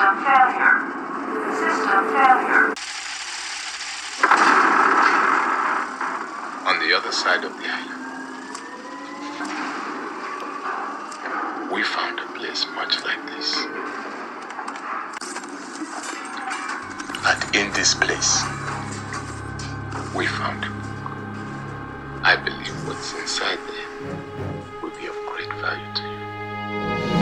System failure. System failure. On the other side of the island, we found a place much like this. And in this place, we found, I believe what's inside there will be of great value to you.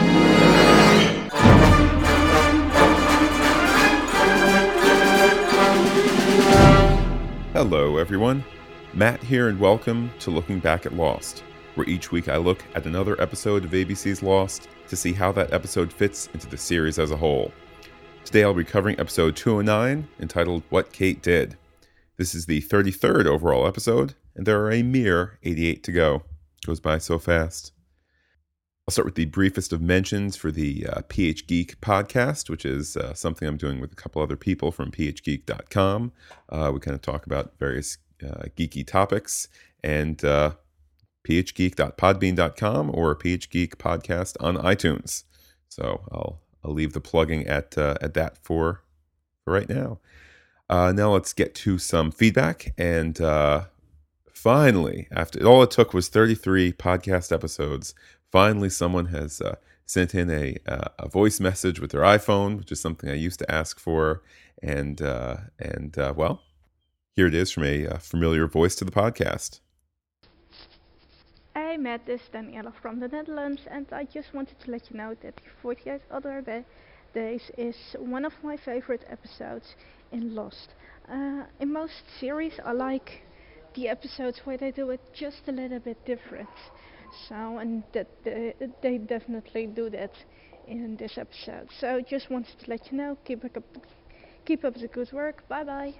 Hello, everyone. Matt here, and welcome to Looking Back at Lost, where each week I look at another episode of ABC's Lost to see how that episode fits into the series as a whole. Today I'll be covering episode 209, entitled What Kate Did. This is the 33rd overall episode, and there are a mere 88 to go. It goes by so fast. I'll start with the briefest of mentions for the uh, PH Geek podcast, which is uh, something I'm doing with a couple other people from phgeek.com. Uh, we kind of talk about various uh, geeky topics and uh, phgeek.podbean.com or PH Geek podcast on iTunes. So I'll I'll leave the plugging at uh, at that for for right now. now let's get to some feedback and finally, after all it took was 33 podcast episodes, finally someone has uh, sent in a, uh, a voice message with their iPhone, which is something I used to ask for. And, uh, and uh, well, here it is from a uh, familiar voice to the podcast. I met this Daniela from the Netherlands, and I just wanted to let you know that the 48 Other day, Days is one of my favorite episodes in Lost. Uh, in most series, I like the episodes where they do it just a little bit different. So, and that they, they definitely do that in this episode. So, just wanted to let you know. Keep up, keep up the good work. Bye bye.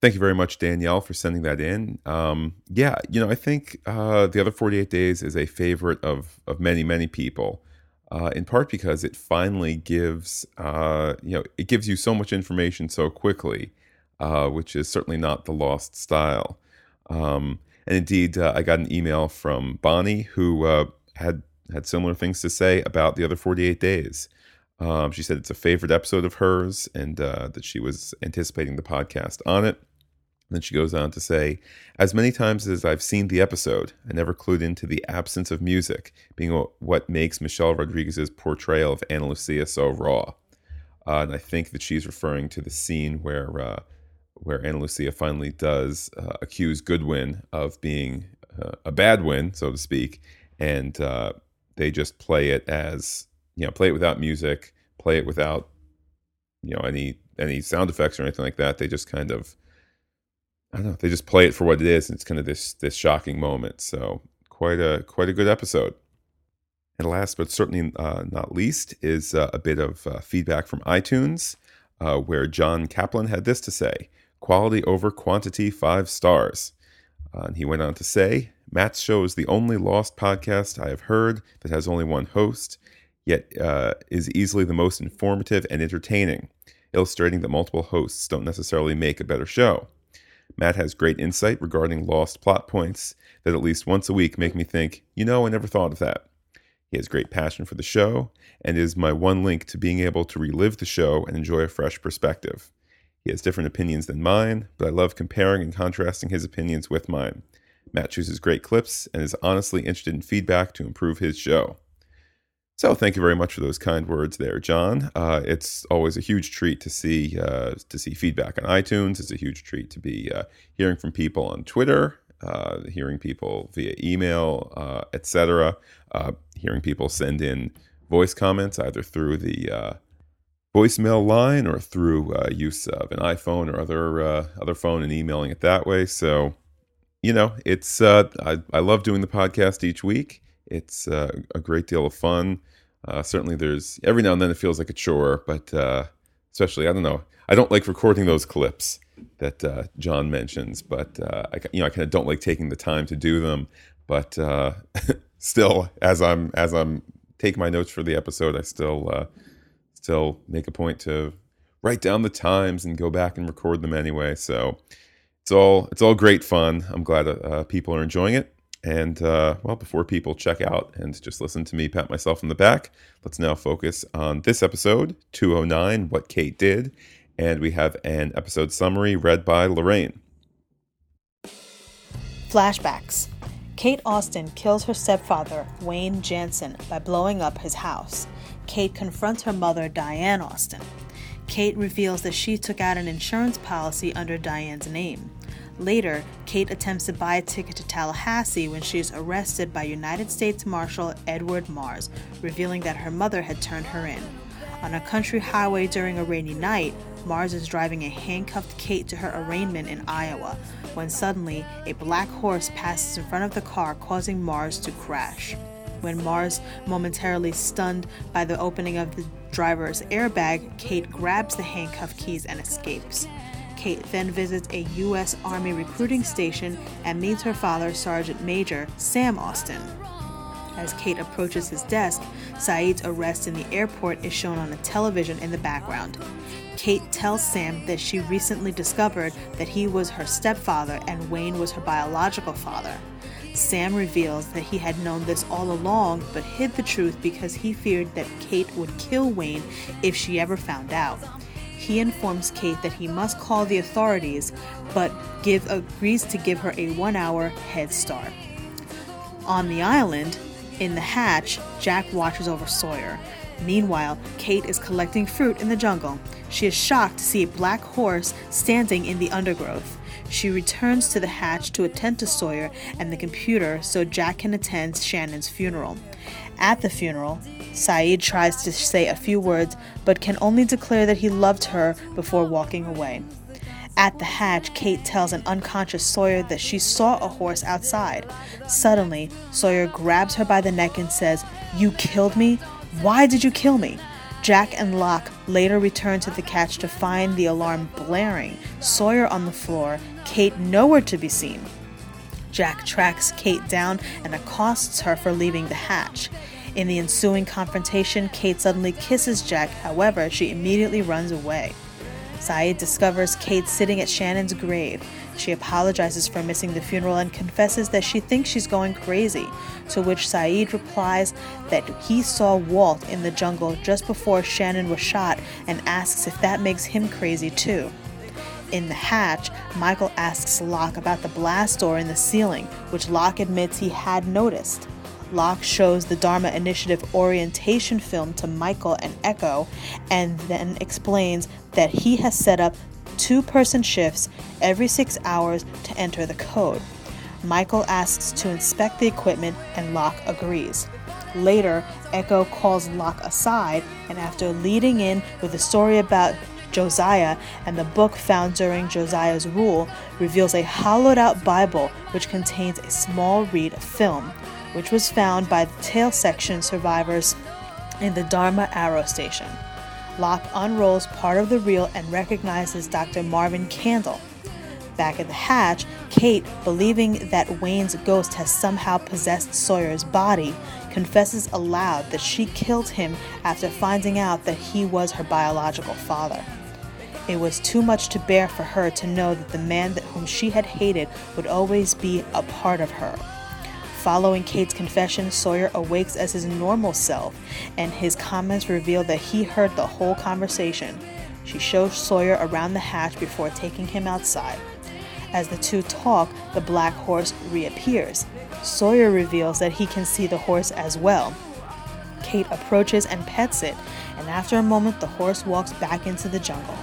Thank you very much, Danielle, for sending that in. Um, yeah, you know, I think uh, the other 48 days is a favorite of of many many people. Uh, in part because it finally gives, uh, you know, it gives you so much information so quickly, uh, which is certainly not the Lost style. Um, and indeed, uh, I got an email from Bonnie who uh, had had similar things to say about the other 48 days. Um, she said it's a favorite episode of hers and uh, that she was anticipating the podcast on it. And then she goes on to say, as many times as I've seen the episode, I never clued into the absence of music being what makes Michelle Rodriguez's portrayal of Ana Lucia so raw. Uh, and I think that she's referring to the scene where uh, where Ana Lucia finally does uh, accuse Goodwin of being uh, a bad win, so to speak, and uh, they just play it as you know, play it without music, play it without you know any any sound effects or anything like that. They just kind of I don't know, they just play it for what it is, and it's kind of this this shocking moment. So quite a quite a good episode. And last but certainly uh, not least is uh, a bit of uh, feedback from iTunes, where John Kaplan had this to say quality over quantity, five stars. Uh, and he went on to say, Matt's show is the only Lost podcast I have heard that has only one host, yet uh, is easily the most informative and entertaining, illustrating that multiple hosts don't necessarily make a better show. Matt has great insight regarding lost plot points that at least once a week make me think, you know, I never thought of that. He has great passion for the show and is my one link to being able to relive the show and enjoy a fresh perspective. He has different opinions than mine, but I love comparing and contrasting his opinions with mine. Matt chooses great clips and is honestly interested in feedback to improve his show. So thank you very much for those kind words there, John. Uh, it's always a huge treat to see uh, to see feedback on iTunes. It's a huge treat to be uh, hearing from people on Twitter, uh, hearing people via email, uh, etc. Uh, hearing people send in voice comments either through the voicemail line or through uh, use of an iPhone or other uh, other phone and emailing it that way. So, you know, it's uh, I, I love doing the podcast each week. It's uh, a great deal of fun. Uh, certainly, there's every now and then it feels like a chore, but uh, especially I don't know. I don't like recording those clips that John mentions, but I you know I kind of don't like taking the time to do them. But still, as I'm as I'm taking my notes for the episode, I still still make a point to write down the times and go back and record them anyway. So it's all it's all great fun. I'm glad uh, people are enjoying it, And uh, well, before people check out and just listen to me pat myself on the back, let's now focus on this episode 209 What Kate Did. And we have an episode summary read by Lorraine. Flashbacks. Kate Austin kills her stepfather, Wayne Janssen, by blowing up his house. Kate confronts her mother, Diane Austin. Kate reveals that she took out an insurance policy under Diane's name. Later, Kate attempts to buy a ticket to Tallahassee when she is arrested by United States Marshal Edward Mars, revealing that her mother had turned her in. On a country highway during a rainy night, Mars is driving a handcuffed Kate to her arraignment in Iowa, when suddenly a black horse passes in front of the car, causing Mars to crash. When Mars, momentarily stunned by the opening of the driver's airbag, Kate grabs the handcuff keys and escapes. Kate then visits a U.S. Army recruiting station and meets her father, Sergeant Major Sam Austin. As Kate approaches his desk, Sayid's arrest in the airport is shown on a television in the background. Kate tells Sam that she recently discovered that he was her stepfather and Wayne was her biological father. Sam reveals that he had known this all along but hid the truth because he feared that Kate would kill Wayne if she ever found out. He informs Kate that he must call the authorities, but give, agrees to give her a one hour head start. On the island, in the hatch, Jack watches over Sawyer. Meanwhile, Kate is collecting fruit in the jungle. She is shocked to see a black horse standing in the undergrowth. She returns to the hatch to attend to Sawyer and the computer so Jack can attend Shannon's funeral. At the funeral, Sayid tries to say a few words but can only declare that he loved her before walking away. At the hatch, Kate tells an unconscious Sawyer that she saw a horse outside. Suddenly, Sawyer grabs her by the neck and says, You killed me? Why did you kill me? Jack and Locke later return to the catch to find the alarm blaring, Sawyer on the floor, Kate nowhere to be seen. Jack tracks Kate down and accosts her for leaving the hatch. In the ensuing confrontation, Kate suddenly kisses Jack, however, she immediately runs away. Sayid discovers Kate sitting at Shannon's grave. She apologizes for missing the funeral and confesses that she thinks she's going crazy, to which Sayid replies that he saw Walt in the jungle just before Shannon was shot and asks if that makes him crazy too. In the hatch, Michael asks Locke about the blast door in the ceiling, which Locke admits he had noticed. Locke shows the Dharma Initiative orientation film to Michael and Eko and then explains that he has set up two person shifts every six hours to enter the code. Michael asks to inspect the equipment and Locke agrees. Later, Eko calls Locke aside, and after leading in with a story about Josiah and the book found during Josiah's rule, reveals a hollowed out Bible which contains a small reed film which was found by the tail section survivors in the Dharma Arrow Station. Locke unrolls part of the reel and recognizes Dr. Marvin Candle. Back at the hatch, Kate, believing that Wayne's ghost has somehow possessed Sawyer's body, confesses aloud that she killed him after finding out that he was her biological father. It was too much to bear for her to know that the man that whom she had hated would always be a part of her. Following Kate's confession, Sawyer awakes as his normal self, and his comments reveal that he heard the whole conversation. She shows Sawyer around the hatch before taking him outside. As the two talk, the black horse reappears. Sawyer reveals that he can see the horse as well. Kate approaches and pets it, and after a moment, the horse walks back into the jungle.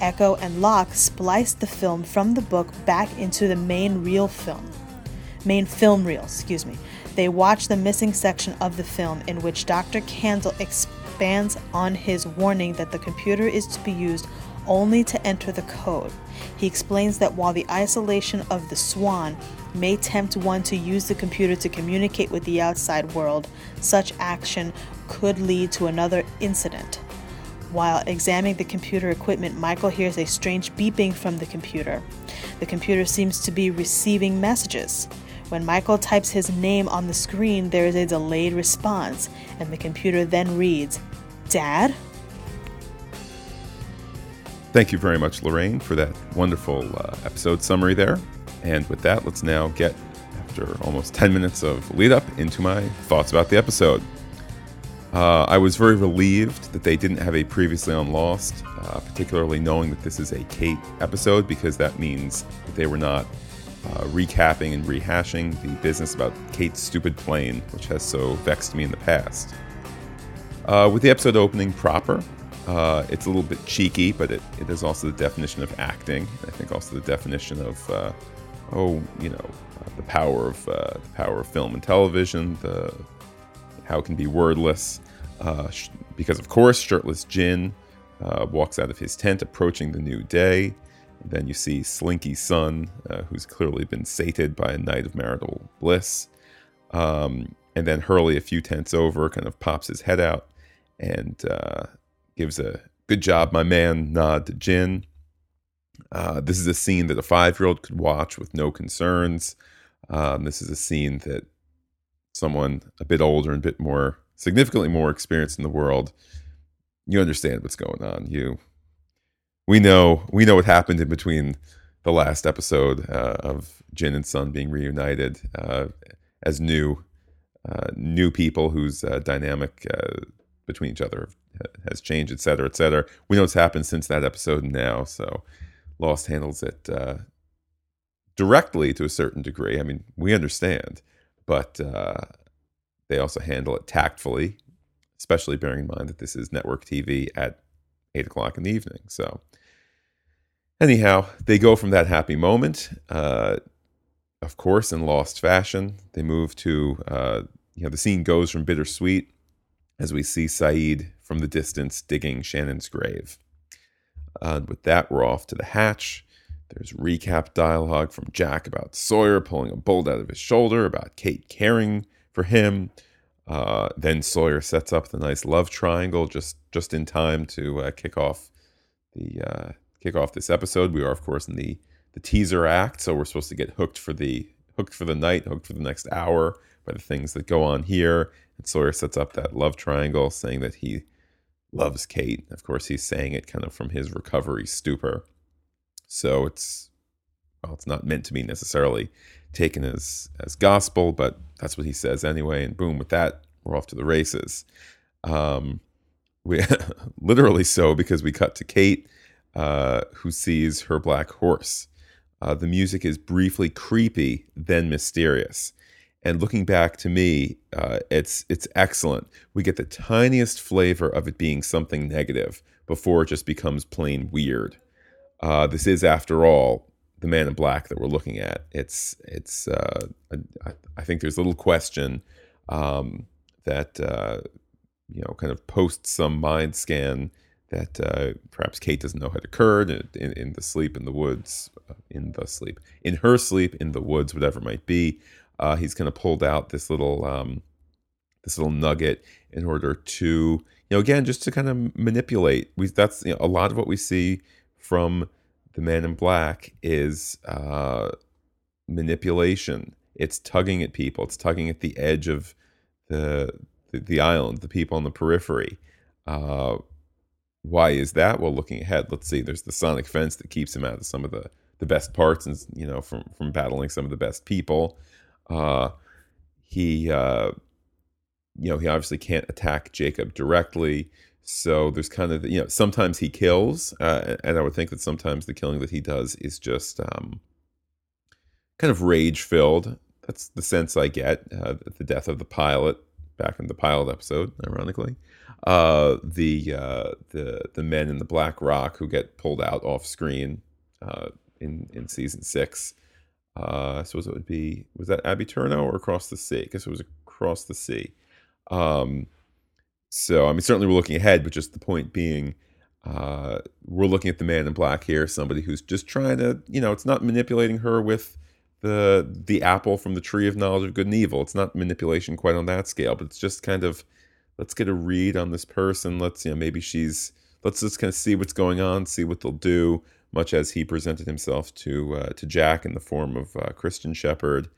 Eko and Locke splice the film from the book back into the main reel film main film reel, excuse me. They watch the missing section of the film in which Dr. Candle expands on his warning that the computer is to be used only to enter the code. He explains that while the isolation of the swan may tempt one to use the computer to communicate with the outside world, such action could lead to another incident. While examining the computer equipment, Michael hears a strange beeping from the computer. The computer seems to be receiving messages. When Michael types his name on the screen, there is a delayed response, and the computer then reads, Dad? Thank you very much, Lorraine, for that wonderful uh, episode summary there. And with that, let's now get after almost 10 minutes of lead up into my thoughts about the episode. Uh, I was very relieved that they didn't have a previously on Lost, uh, particularly knowing that this is a Kate episode, because that means that they were not uh, recapping and rehashing the business about Kate's stupid plane, which has so vexed me in the past. Uh, with the episode opening proper, uh, it's a little bit cheeky, but it, it is also the definition of acting. I think also the definition of, uh, oh, you know, the power of the power of film and television, the how it can be wordless. Uh, sh- because, of course, shirtless Jin uh, walks out of his tent approaching the new day. Then you see Slinky Sun, uh, who's clearly been sated by a night of marital bliss. Um, and then Hurley, a few tents over, kind of pops his head out and uh, gives a good job, my man nod to Jin. Uh, this is a scene that a five year old could watch with no concerns. Um, this is a scene that someone a bit older and a bit more significantly more experienced in the world you understand what's going on you we know we know what happened in between the last episode uh, of Jin and Sun being reunited uh, as new uh, new people whose uh, dynamic uh, between each other has changed, et cetera, et cetera. We know what's happened since that episode now, so Lost handles it directly to a certain degree. I mean, we understand, but they also handle it tactfully, especially bearing in mind that this is network TV at eight o'clock in the evening. So, anyhow, they go from that happy moment. Uh, of course, in lost fashion, they move to uh, you know the scene goes from bittersweet as we see Sayid from the distance digging Shannon's grave. Uh, with that, we're off to the hatch. There's recap dialogue from Jack about Sawyer pulling a bolt out of his shoulder, about Kate caring for him. Uh, then Sawyer sets up the nice love triangle just just in time to uh, kick off the uh, kick off this episode. We are, of course, in the the teaser act, so we're supposed to get hooked for the hooked for the night, hooked for the next hour by the things that go on here. And Sawyer sets up that love triangle, saying that he loves Kate. Of course, he's saying it kind of from his recovery stupor. So it's it's not meant to be necessarily taken as as gospel, but that's what he says anyway. And boom, with that, we're off to the races. Um, we literally so because we cut to Kate, uh, who sees her black horse. Uh, the music is briefly creepy, then mysterious. And looking back to me, uh, it's it's excellent. We get the tiniest flavor of it being something negative before it just becomes plain weird. Uh, this is, after all, the Man in Black that we're looking at. It's it's. Uh, I, I think there's little question um, that uh, you know kind of posts some mind scan that uh, perhaps Kate doesn't know had occurred in, in, in, the sleep in the woods, uh, in the sleep in her sleep in the woods, whatever it might be. Uh, he's kind of pulled out this little um, this little nugget in order to you know again just to kind of manipulate. We that's you know, a lot of what we see from the man in black is uh, manipulation. It's tugging at people. It's tugging at the edge of the the, the island, the people on the periphery. Uh, why is that? Well, looking ahead, let's see. There's the sonic fence that keeps him out of some of the the best parts, and you know, from from battling some of the best people. Uh, he, uh, you know, he obviously can't attack Jacob directly. So there's kind of you know sometimes he kills, uh, and I would think that sometimes the killing that he does is just um, kind of rage filled. That's the sense I get. Uh, the death of the pilot back in the pilot episode, ironically, uh, the uh, the the men in the Black Rock who get pulled out off screen uh, in in season six. Uh, I suppose it would be was that Ab Aeterno or Across the Sea? I guess it was Across the Sea. Um, so, I mean, certainly we're looking ahead, but just the point being, uh, we're looking at the man in black here, somebody who's just trying to, you know, it's not manipulating her with the the apple from the tree of knowledge of good and evil. It's not manipulation quite on that scale, but it's just kind of let's get a read on this person. Let's, you know, maybe she's let's just kind of see what's going on, see what they'll do. Much as he presented himself to uh, to Jack in the form of uh, Christian Shepherd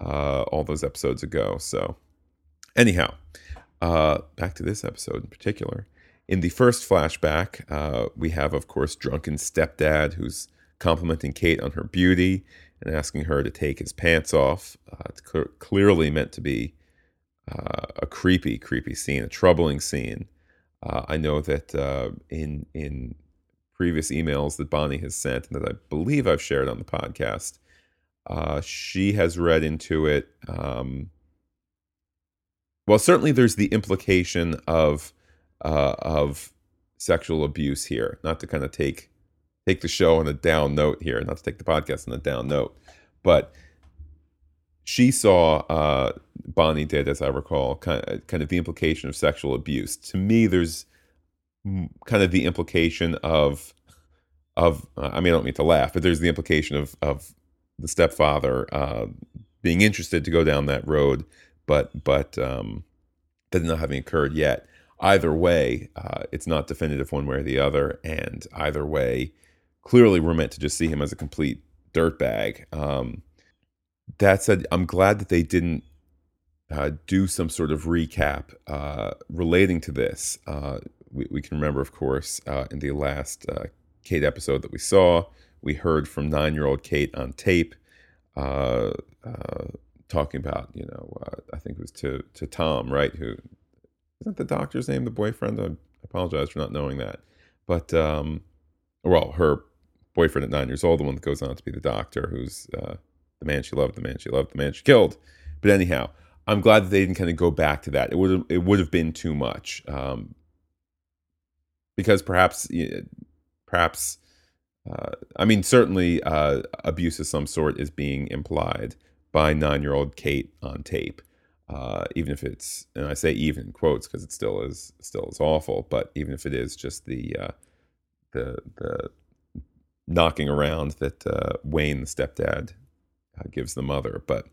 uh, all those episodes ago. So, anyhow, uh, back to this episode in particular. In the first flashback, uh, we have, of course, drunken stepdad who's complimenting Kate on her beauty and asking her to take his pants off. Uh, it's cl- clearly meant to be uh, a creepy, creepy scene, a troubling scene. Uh, I know that uh, in in previous emails that Bonnie has sent and that I believe I've shared on the podcast, she has read into it. Um, well, certainly there's the implication of uh, of sexual abuse here. Not to kind of take take the show on a down note here, not to take the podcast on a down note, but she saw uh, Bonnie did, as I recall, kind of, kind of the implication of sexual abuse. To me, there's kind of the implication of of I mean, I don't mean to laugh, but there's the implication of of the stepfather uh, being interested to go down that road, but but um, that not having occurred yet. Either way, uh, it's not definitive one way or the other, and either way, clearly we're meant to just see him as a complete dirtbag. Um, that said, I'm glad that they didn't uh, do some sort of recap uh, relating to this. Uh, we, we, can remember, of course, uh, in the last uh, Kate episode that we saw, we heard from nine year old Kate on tape uh, talking about, you know, I think it was to, to Tom, right? Who isn't the doctor's name the boyfriend? I apologize for not knowing that. But, um, well, her boyfriend at nine years old, the one that goes on to be the doctor, who's the man she loved, the man she loved, the man she killed. But anyhow, I'm glad that they didn't kind of go back to that. It would it would have been too much, um, because perhaps perhaps uh, I mean certainly uh, abuse of some sort is being implied by nine year old Kate on tape. Uh, even if it's and I say even quotes because it still is still is awful, but even if it is just the uh, the the knocking around that uh, Wayne the stepdad uh, gives the mother. But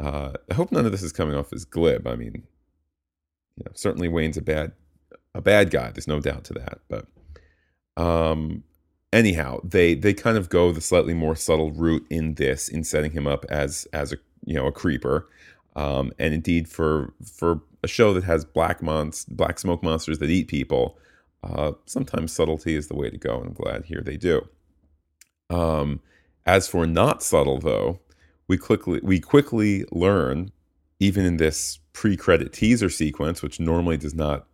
uh, I hope none of this is coming off as glib. I mean, you know, certainly Wayne's a bad a bad guy. There's no doubt to that. But um, anyhow, they they kind of go the slightly more subtle route in this in setting him up as as a you know a creeper. Um, and indeed, for for a show that has black mons black smoke monsters that eat people, uh, sometimes subtlety is the way to go. And I'm glad here they do. Um, as for not subtle, though, we quickly we quickly learn, even in this pre-credit teaser sequence, which normally does not,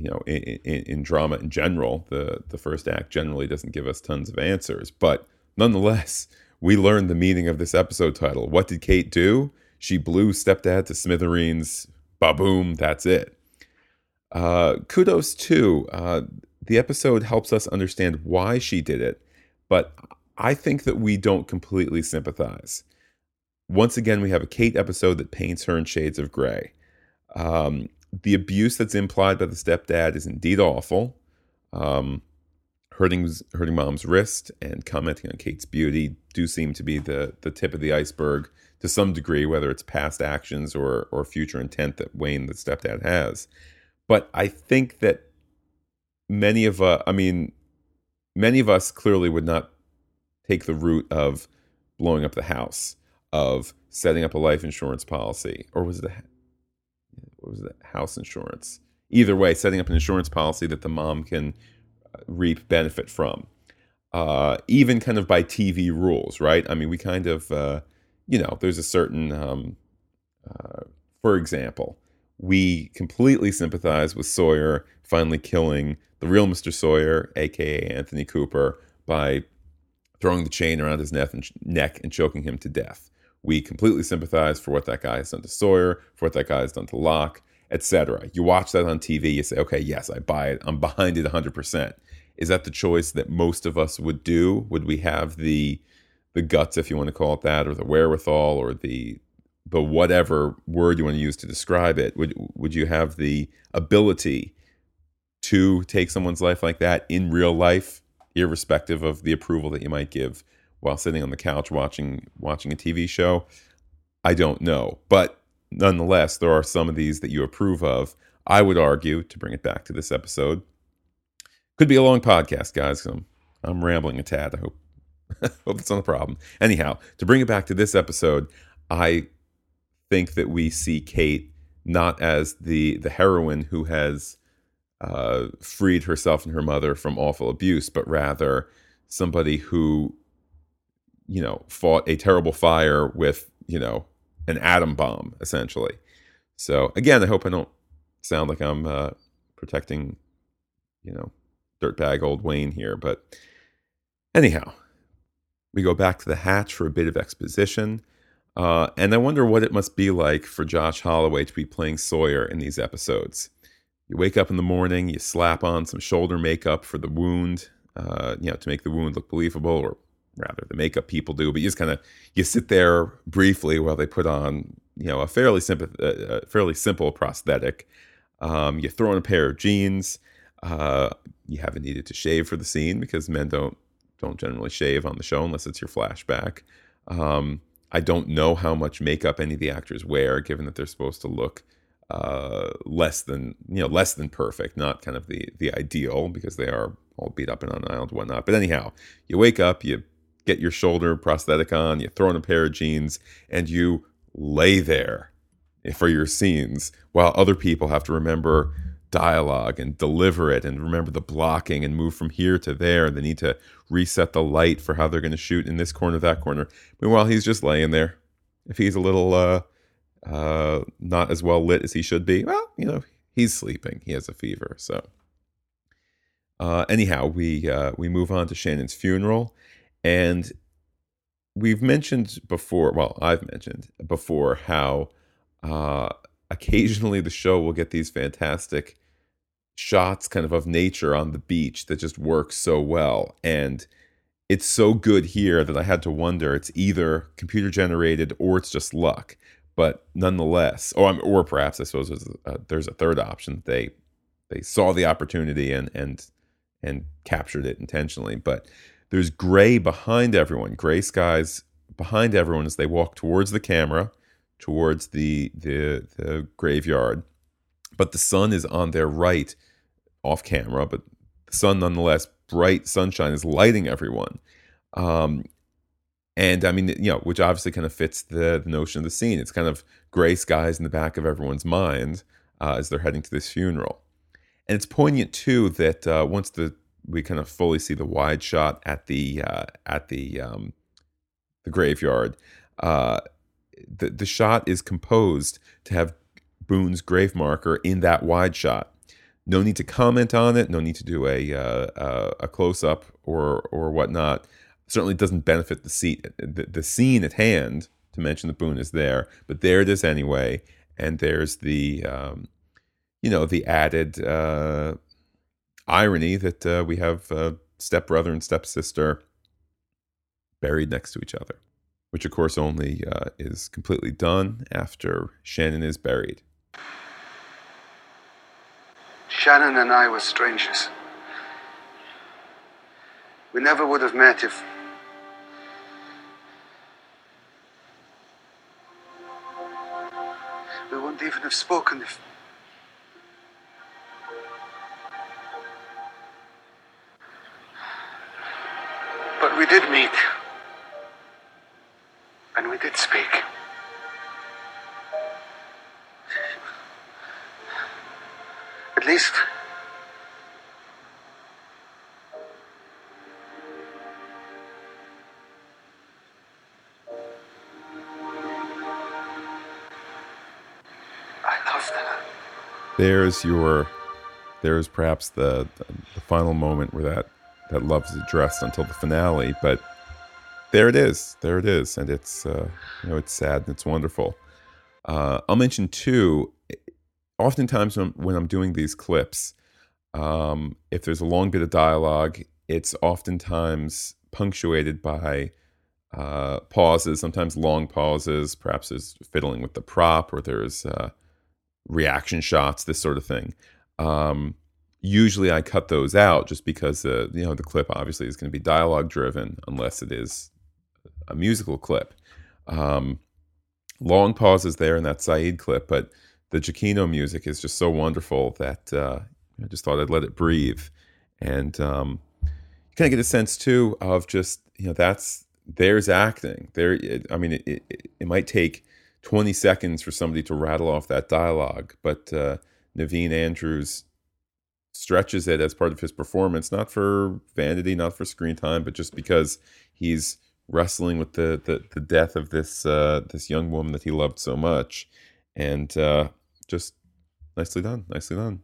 you know, in, in, in drama in general, the the first act generally doesn't give us tons of answers, but nonetheless, we learn the meaning of this episode title. What did Kate do? She blew stepdad to smithereens. Ba-boom, that's it. Uh, kudos too. Uh, the episode helps us understand why she did it, but I think that we don't completely sympathize. Once again, we have a Kate episode that paints her in shades of gray. Um, the abuse that's implied by the stepdad is indeed awful. Um, hurting hurting mom's wrist and commenting on Kate's beauty do seem to be the the tip of the iceberg to some degree, whether it's past actions or or future intent that Wayne, the stepdad, has. But I think that many of us, I mean, many of us clearly would not take the route of blowing up the house, of setting up a life insurance policy, or was it a, what was it, house insurance? Either way, setting up an insurance policy that the mom can uh, reap benefit from. Uh, even kind of by TV rules, right? I mean, we kind of, uh, you know, there's a certain, um, uh, for example, we completely sympathize with Sawyer finally killing the real Mr. Sawyer, aka Anthony Cooper, by throwing the chain around his neck and choking him to death. We completely sympathize for what that guy has done to Sawyer, for what that guy has done to Locke, etc. You watch that on TV, you say, okay, yes, I buy it. I'm behind it 100%. Is that the choice that most of us would do? Would we have the the guts, if you want to call it that, or the wherewithal, or the the whatever word you want to use to describe it? Would would you have the ability to take someone's life like that in real life irrespective of the approval that you might give while sitting on the couch watching watching a TV show. I don't know, but nonetheless, there are some of these that you approve of. I would argue to bring it back to this episode. Could be a long podcast, guys. I'm, I'm rambling a tad. I hope hope it's not a problem. Anyhow, to bring it back to this episode, I think that we see Kate not as the the heroine who has uh, freed herself and her mother from awful abuse, but rather somebody who you know, fought a terrible fire with, you know, an atom bomb, essentially. So again, I hope I don't sound like I'm uh, protecting, you know, dirtbag old Wayne here. But anyhow, we go back to the hatch for a bit of exposition. Uh, and I wonder what it must be like for Josh Holloway to be playing Sawyer in these episodes. You wake up in the morning, you slap on some shoulder makeup for the wound, uh, you know, to make the wound look believable, or rather, the makeup people do. But you just kind of you sit there briefly while they put on, you know, a fairly simple, uh, fairly simple prosthetic. Um, you throw on a pair of jeans. Uh, you haven't needed to shave for the scene because men don't don't generally shave on the show unless it's your flashback. Um, I don't know how much makeup any of the actors wear, given that they're supposed to look uh, less than you know less than perfect, not kind of the the ideal because they are all beat up and on and whatnot. But anyhow, you wake up, you get your shoulder prosthetic on, you throw on a pair of jeans, and you lay there for your scenes while other people have to remember dialogue and deliver it and remember the blocking and move from here to there. They need to reset the light for how they're going to shoot in this corner, that corner. Meanwhile, he's just laying there. If he's a little uh, uh, not as well lit as he should be. Well, you know, he's sleeping. He has a fever. So, uh, anyhow, we uh, we move on to Shannon's funeral, and we've mentioned before. Well, I've mentioned before how uh, occasionally the show will get these fantastic shots, kind of of nature on the beach that just work so well, and it's so good here that I had to wonder it's either computer generated or it's just luck but nonetheless, or or perhaps I suppose there's a, there's a third option. They they saw the opportunity and and and captured it intentionally. But there's gray behind everyone, gray skies behind everyone as they walk towards the camera, towards the the the graveyard. But the sun is on their right, off camera. But the sun, nonetheless, bright sunshine is lighting everyone. Um, and I mean, you know, which obviously kind of fits the, the notion of the scene. It's kind of gray skies in the back of everyone's mind uh, as they're heading to this funeral, and it's poignant too that uh, once the we kind of fully see the wide shot at the uh, at the um, the graveyard, uh, the the shot is composed to have Boone's grave marker in that wide shot. No need to comment on it. No need to do a uh, a close up or or whatnot certainly doesn't benefit the seat the, the scene at hand to mention that Boone is there, but there it is anyway. And there's the um, you know the added uh, irony that uh, we have uh, stepbrother and stepsister buried next to each other, which of course only uh, is completely done after Shannon is buried. Shannon and I were strangers. We never would have met if We wouldn't even have spoken if. We did meet. And we did speak. At least. There's your there's perhaps the, the the final moment where that that love is addressed until the finale, but there it is, there it is, and it's uh, you know it's sad and it's wonderful. Uh, I'll mention too. Oftentimes when, when I'm doing these clips, um, if there's a long bit of dialogue, it's oftentimes punctuated by uh, pauses, sometimes long pauses. Perhaps there's fiddling with the prop, or there's uh, reaction shots, this sort of thing. Um, usually, I cut those out just because uh, you know the clip obviously is going to be dialogue driven, unless it is a musical clip. Um, long pauses there in that Sayid clip, but the Giacchino music is just so wonderful that uh, I just thought I'd let it breathe. And um, you kind of get a sense too of just you know that's there's acting there. It, I mean, it, it, it might take 20 seconds for somebody to rattle off that dialogue, but uh, Naveen Andrews stretches it as part of his performance, not for vanity, not for screen time, but just because he's wrestling with the the, the death of this uh, this young woman that he loved so much, and uh, just nicely done, nicely done.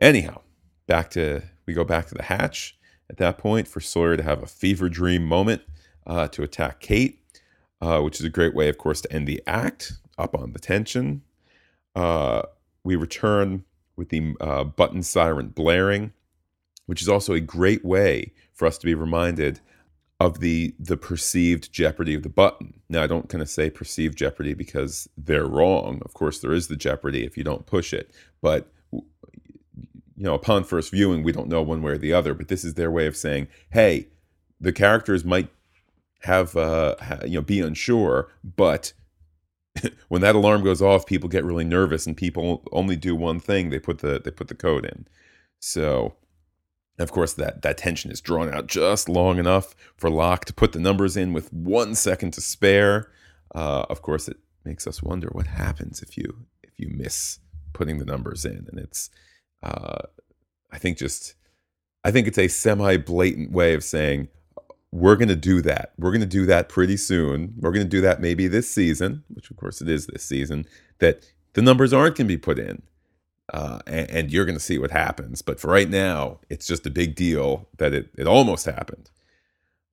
Anyhow, back to we go back to the hatch at that point for Sawyer to have a fever dream moment uh, to attack Kate, uh, which is a great way, of course, to end the act up on the tension. Uh, we return with the uh, button siren blaring, which is also a great way for us to be reminded of the the perceived jeopardy of the button. Now, I don't kind of say perceived jeopardy because they're wrong. Of course, there is the jeopardy if you don't push it, but you know, upon first viewing, we don't know one way or the other. But this is their way of saying, hey, the characters might have uh, you know be unsure, but when that alarm goes off, people get really nervous, and people only do one thing: they put the they put the code in. So, of course, that that tension is drawn out just long enough for Locke to put the numbers in with one second to spare. Uh, of course, it makes us wonder what happens if you if you miss putting the numbers in, and it's uh, I think just I think it's a semi blatant way of saying we're going to do that. We're going to do that pretty soon. We're going to do that maybe this season, which of course it is this season, that the numbers aren't going to be put in. Uh, and, and, you're going to see what happens. But for right now, it's just a big deal that it, it almost happened.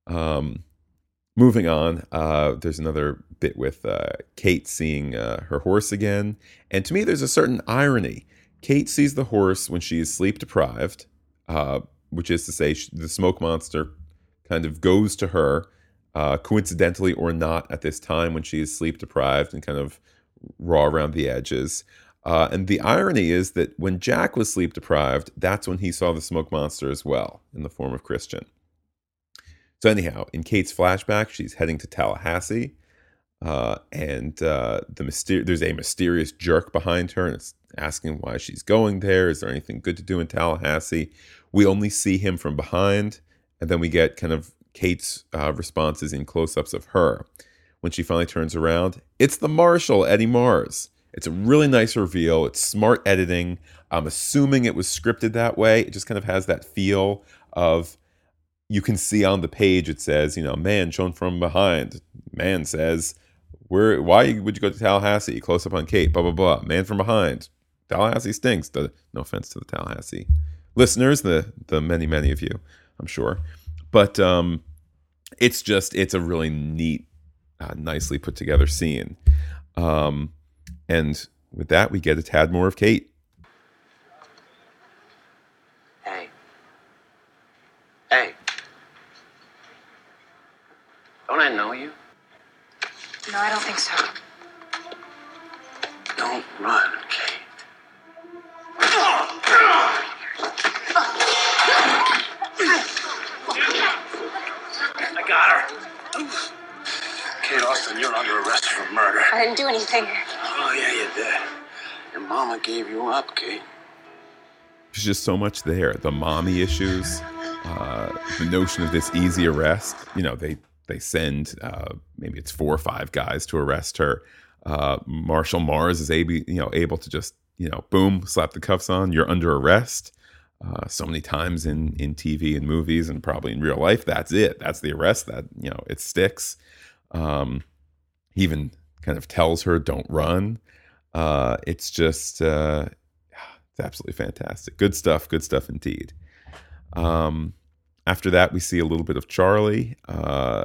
Um, moving on, uh, there's another bit with uh, Kate seeing uh, her horse again. And to me, there's a certain irony. Kate sees the horse when she is sleep deprived, uh, which is to say, the smoke monster kind of goes to her, uh, coincidentally or not, at this time when she is sleep deprived and kind of raw around the edges. Uh, and the irony is that when Jack was sleep deprived, that's when he saw the smoke monster as well, in the form of Christian. So, anyhow, in Kate's flashback, she's heading to Tallahassee, uh, and uh, the myster- there's a mysterious jerk behind her, and it's asking why she's going there. Is there anything good to do in Tallahassee? We only see him from behind, and then we get kind of Kate's uh, responses in close ups of her. When she finally turns around, it's the Marshal, Eddie Mars. It's a really nice reveal. It's smart editing. I'm assuming it was scripted that way. It just kind of has that feel of you can see on the page it says, you know, man shown from behind. Man says, where why would you go to Tallahassee? Close up on Kate, blah blah blah. Man from behind. Tallahassee stinks. The, no offense to the Tallahassee listeners, the the many many of you. I'm sure. But um, it's just it's a really neat, uh, nicely put together scene. Um, and with that, we get a tad more of Kate. Didn't do anything. Oh, yeah, you did. Your mama gave you up, Kate. There's just so much there. The mommy issues, uh, the notion of this easy arrest. You know, they they send uh, maybe it's four or five guys to arrest her. Uh, Marshal Mars is able, you know, able to just you know, boom, slap the cuffs on. You're under arrest. Uh, so many times in in TV and movies and probably in real life, that's it. That's the arrest. That you know, it sticks. Um, he even kind of tells her, "Don't run." Uh, it's just uh, it's absolutely fantastic. Good stuff. Good stuff indeed. Um, after that, we see a little bit of Charlie uh,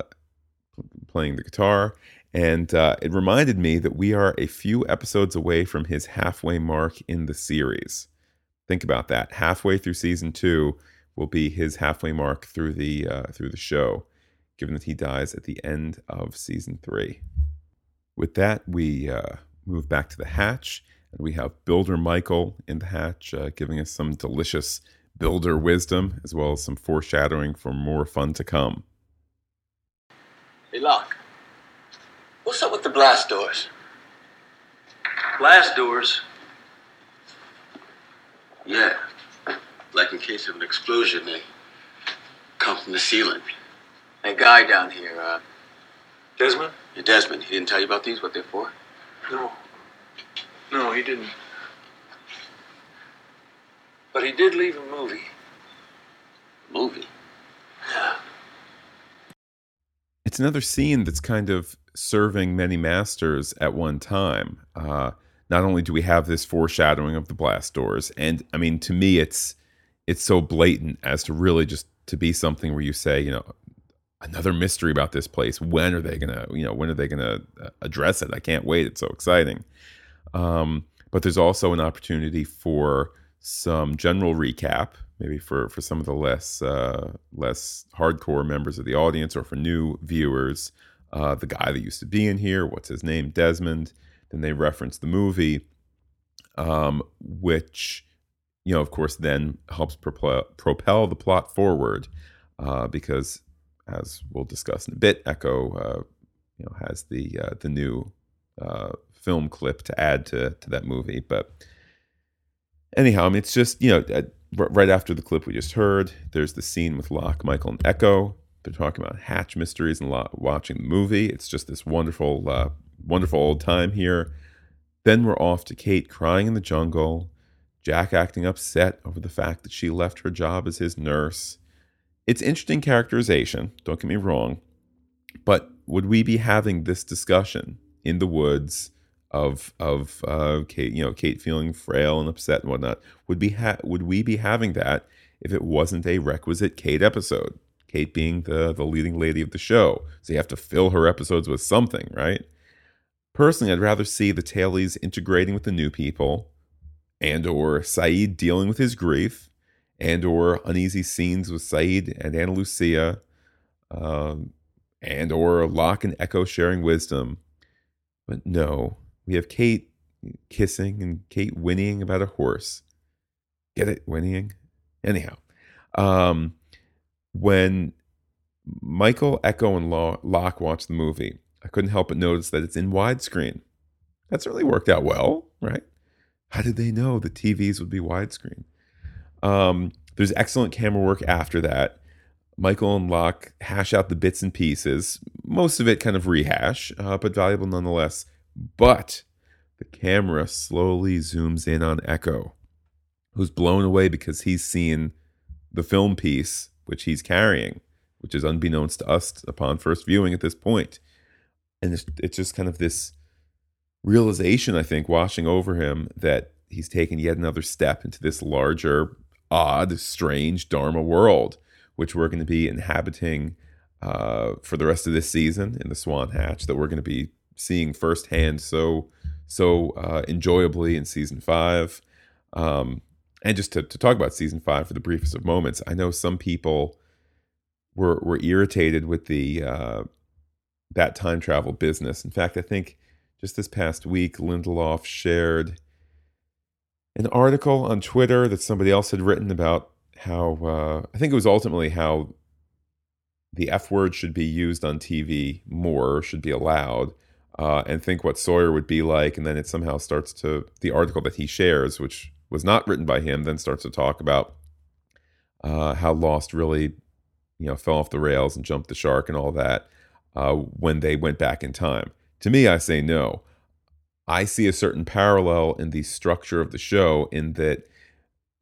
playing the guitar, and uh, it reminded me that we are a few episodes away from his halfway mark in the series. Think about that. Halfway through season two will be his halfway mark through the uh, through the show, given that he dies at the end of season three. With that, we uh, move back to the hatch, and we have Builder Michael in the hatch, uh, giving us some delicious builder wisdom as well as some foreshadowing for more fun to come. Hey, Locke. What's up with the blast doors? Blast doors? Yeah. Like in case of an explosion, they come from the ceiling. That guy down here, uh, Desmond? Yeah, Desmond, he didn't tell you about these, what they're for? No. No, he didn't. But he did leave a movie. Movie. Yeah. it's another scene that's kind of serving many masters at one time. Uh, not only do we have this foreshadowing of the blast doors, and I mean, to me, it's it's so blatant as to really just to be something where you say, you know, another mystery about this place. When are they gonna, you know, when are they gonna uh, address it? I can't wait. It's so exciting. Um, but there's also an opportunity for some general recap, maybe for for some of the less uh, less hardcore members of the audience or for new viewers. Uh, the guy that used to be in here, what's his name, Desmond. Then they reference the movie, um, which you know, of course, then helps propel, propel the plot forward uh, because, as we'll discuss in a bit, Eko, uh, you know, has the uh, the new uh, film clip to add to to that movie. But anyhow, I mean, it's just you know, right after the clip we just heard, there's the scene with Locke, Michael, and Eko. They're talking about hatch mysteries and watching the movie. It's just this wonderful, uh, wonderful old time here. Then we're off to Kate crying in the jungle Jack acting upset over the fact that she left her job as his nurse. It's interesting characterization, don't get me wrong, but would we be having this discussion in the woods of of uh, Kate, you know, Kate feeling frail and upset and whatnot? Would be ha- would we be having that if it wasn't a requisite Kate episode? Kate being the the leading lady of the show, so you have to fill her episodes with something, right? Personally, I'd rather see the tailies integrating with the new people and or Sayid dealing with his grief, and or uneasy scenes with Sayid and Ana Lucia, um, and or Locke and Eko sharing wisdom. But no, we have Kate kissing and Kate whinnying about a horse. Get it? Whinnying? Anyhow, um, when Michael, Eko, and Locke watch the movie, I couldn't help but notice that it's in widescreen. That's really worked out well, right? How did they know the TVs would be widescreen? Um, there's excellent camera work after that. Michael and Locke hash out the bits and pieces, most of it kind of rehash, uh, but valuable nonetheless. But the camera slowly zooms in on Eko, who's blown away because he's seen the film piece which he's carrying, which is unbeknownst to us upon first viewing at this point. And it's, it's just kind of this realization, I think, washing over him that he's taken yet another step into this larger, odd, strange Dharma world, which we're going to be inhabiting uh, for the rest of this season in the Swan Hatch, that we're going to be seeing firsthand so so uh, enjoyably in season five. Um, and just to, to talk about season five for the briefest of moments, I know some people were were irritated with the uh, that time travel business. In fact, I think just this past week, Lindelof shared an article on Twitter that somebody else had written about how uh, I think it was ultimately how the F word should be used on TV more, should be allowed, uh, and think what Sawyer would be like. And then it somehow starts to, the article that he shares, which was not written by him, then starts to talk about uh, how Lost really, you know, fell off the rails and jumped the shark and all that uh, when they went back in time. To me, I say no. I see a certain parallel in the structure of the show in that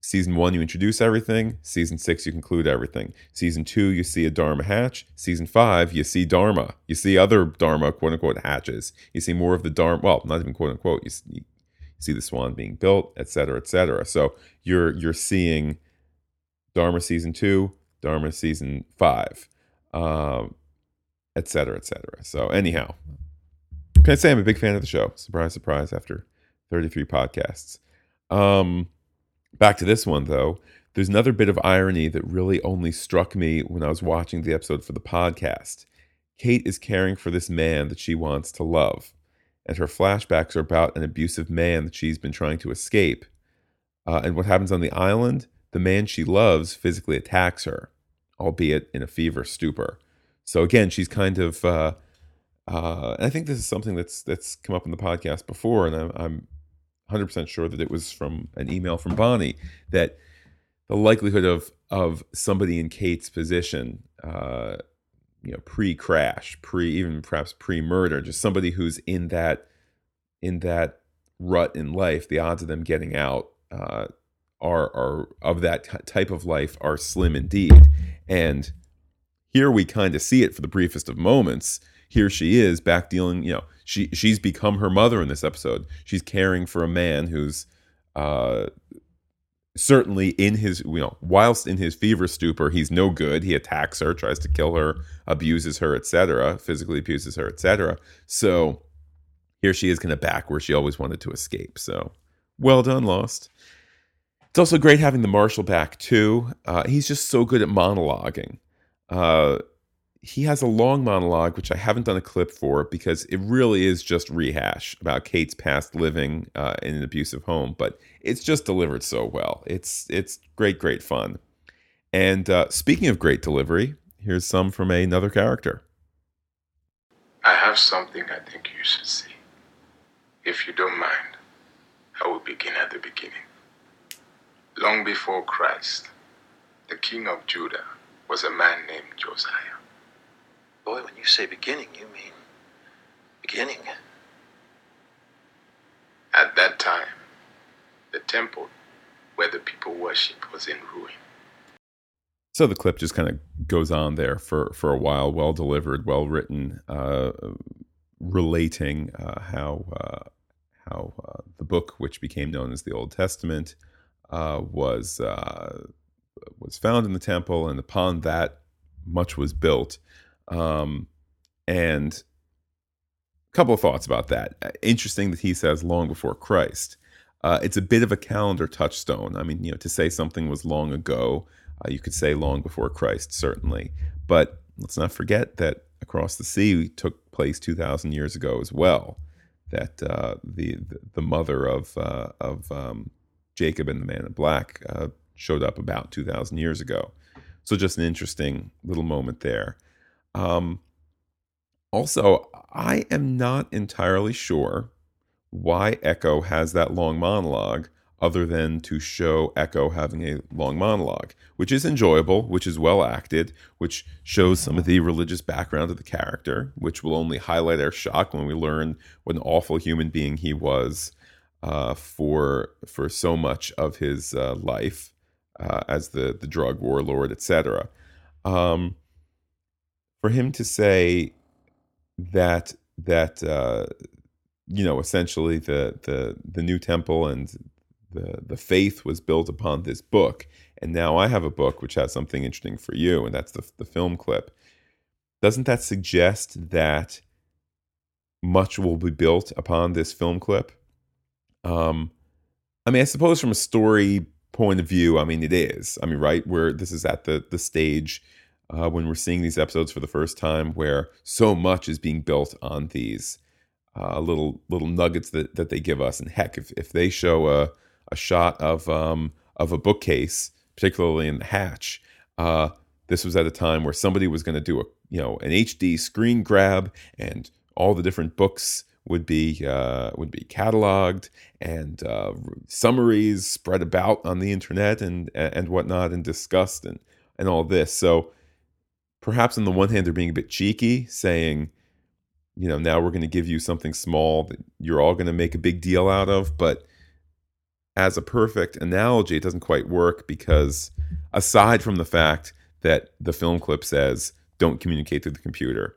season one, you introduce everything. Season six, you conclude everything. Season two, you see a Dharma hatch. Season five, you see Dharma. You see other Dharma, quote unquote, hatches. You see more of the Dharma, well, not even quote unquote. You, you see the swan being built, et cetera, et cetera. So you're, you're seeing Dharma season two, Dharma season five, um, et cetera, et cetera. So, anyhow, can I say I'm a big fan of the show? Surprise, surprise, after 33 podcasts. Um, back to this one, though. There's another bit of irony that really only struck me when I was watching the episode for the podcast. Kate is caring for this man that she wants to love, and her flashbacks are about an abusive man that she's been trying to escape. Uh, and what happens on the island? The man she loves physically attacks her, albeit in a fever stupor. So again, she's kind of uh, uh, I think this is something that's that's come up in the podcast before, and I'm, I'm 100% sure that it was from an email from Bonnie that the likelihood of of somebody in Kate's position, uh, you know, pre-crash, pre even perhaps pre-murder, just somebody who's in that in that rut in life, the odds of them getting out uh, are are of that type of life are slim indeed, and Here we kind of see it for the briefest of moments. Here she is back dealing, you know, she she's become her mother in this episode. She's caring for a man who's uh certainly in his you know whilst in his fever stupor he's no good. He attacks her tries to kill her abuses her etc physically abuses her etc so here she is kind of back where she always wanted to escape. So well done lost. It's also great having the marshal back too. Uh, he's just so good at monologuing. Uh, he has a long monologue, which I haven't done a clip for because it really is just rehash about Kate's past living uh, in an abusive home. But it's just delivered so well. It's it's great, great fun. And uh, speaking of great delivery, here's some from another character. I have something I think you should see. If you don't mind, I will begin at the beginning. Long before Christ, the king of Judah was a man named Josiah. Boy, when you say beginning, you mean beginning. At that time, the temple where the people worship was in ruin. So the clip just kind of goes on there for, for a while, well delivered, well written, uh, relating uh, how uh, how uh, the book, which became known as the Old Testament, uh, was uh, was found in the temple, and upon that, much was built. Um, and a couple of thoughts about that. Interesting that he says long before Christ. Uh, it's a bit of a calendar touchstone. I mean, you know, to say something was long ago, uh, you could say long before Christ, certainly. But let's not forget that across the sea took place 2,000 years ago as well. That uh, the, the mother of uh, of um, Jacob and the man in black uh, showed up about 2,000 years ago. So just an interesting little moment there. Um, also, I am not entirely sure why Eko has that long monologue other than to show Eko having a long monologue, which is enjoyable, which is well acted, which shows some of the religious background of the character, which will only highlight our shock when we learn what an awful human being he was uh, for for so much of his uh, life uh, as the the drug warlord, etc. Um, for him to say that that uh, you know essentially the the the new temple and the the faith was built upon this book, and now I have a book which has something interesting for you, and that's the the film clip. Doesn't that suggest that much will be built upon this film clip? Um, I mean, I suppose from a story point of view, I mean, it is. I mean, right where this is at the the stage uh, when we're seeing these episodes for the first time, where so much is being built on these uh, little little nuggets that, that they give us. And heck, if, if they show a, a shot of um, of a bookcase, particularly in the hatch, uh, this was at a time where somebody was going to do a you know an HD screen grab, and all the different books would be uh, would be cataloged and uh, summaries spread about on the internet and and whatnot and discussed and and all this. So perhaps on the one hand they're being a bit cheeky saying you know now we're going to give you something small that you're all going to make a big deal out of. But as a perfect analogy it doesn't quite work because aside from the fact that the film clip says don't communicate through the computer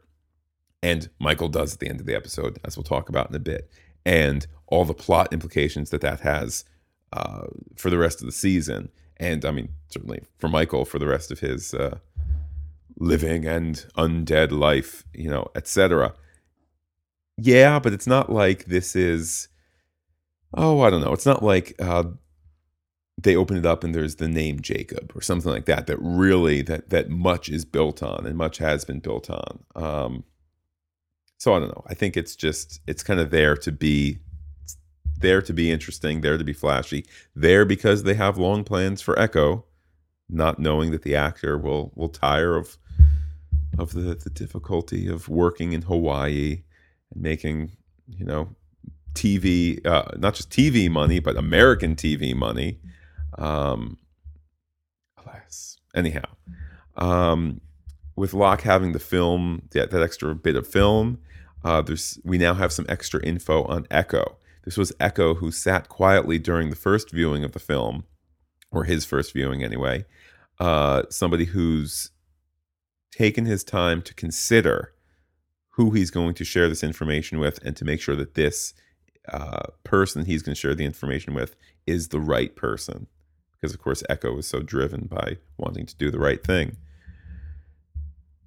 and michael does at the end of the episode as we'll talk about in a bit and all the plot implications that that has uh, for the rest of the season and i mean certainly for michael for the rest of his uh, living and undead life, you know, etc. Yeah, but it's not like this is oh, I don't know. It's not like uh, they open it up and there's the name Jacob or something like that that really that that much is built on and much has been built on. Um, so I don't know. I think it's just it's kind of there to be there to be interesting, there to be flashy, there because they have long plans for Eko, not knowing that the actor will will tire of of the, the difficulty of working in Hawaii and making, you know, TV, uh, not just TV money, but American TV money. Um, alas, anyhow, um, with Locke having the film, that, that extra bit of film, uh, there's we now have some extra info on Eko. This was Eko who sat quietly during the first viewing of the film, or his first viewing anyway. Uh, somebody who's taken his time to consider who he's going to share this information with and to make sure that this uh, person he's going to share the information with is the right person. Because, of course, Eko is so driven by wanting to do the right thing.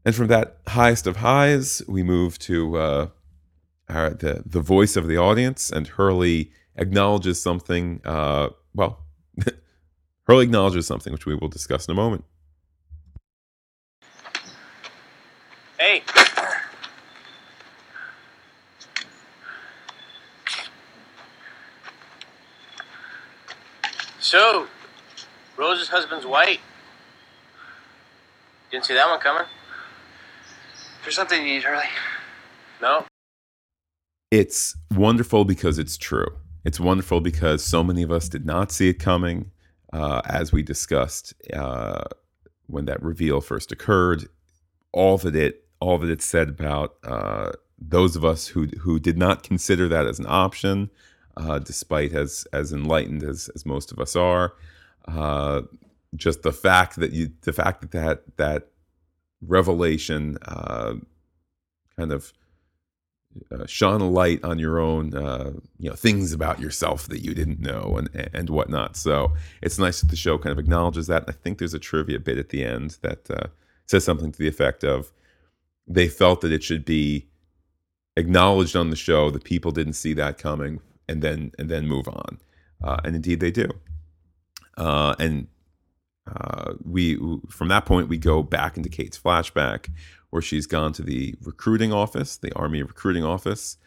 And from that highest of highs, we move to uh, our, the, the voice of the audience, and Hurley acknowledges something. Uh, well, Hurley acknowledges something, which we will discuss in a moment. Hey. So, Rose's husband's white. Didn't see that one coming. There's something you need, Hurley. No. It's wonderful because it's true. It's wonderful because so many of us did not see it coming, uh, as we discussed uh, when that reveal first occurred. All that it, all that it said about uh, those of us who who did not consider that as an option, uh, despite as as enlightened as as most of us are. Uh, just the fact that you, the fact that that that revelation uh, kind of uh, shone a light on your own, uh, you know, things about yourself that you didn't know and and whatnot. So it's nice that the show kind of acknowledges that. I think there's a trivia bit at the end that uh, says something to the effect of they felt that it should be acknowledged on the show that people didn't see that coming, and then and then move on. Uh, and indeed, they do. Uh, and uh, we from that point we go back into Kate's flashback where she's gone to the recruiting office, the army recruiting office,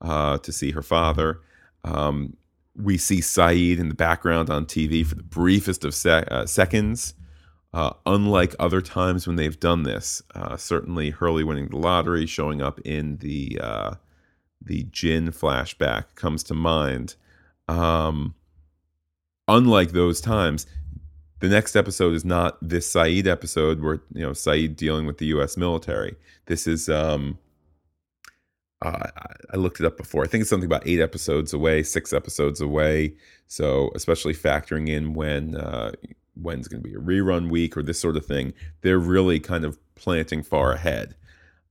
uh, to see her father. Um, we see Sayid in the background on TV for the briefest of uh, seconds. Uh, unlike other times when they've done this, uh, certainly Hurley winning the lottery, showing up in the uh, the Jin flashback comes to mind. Um, unlike those times, the next episode is not this Sayid episode where you know Sayid dealing with the U.S. military. This is um, uh, I looked it up before. I think it's something about eight episodes away, six episodes away. So especially factoring in when uh, when's going to be a rerun week or this sort of thing, they're really kind of planting far ahead.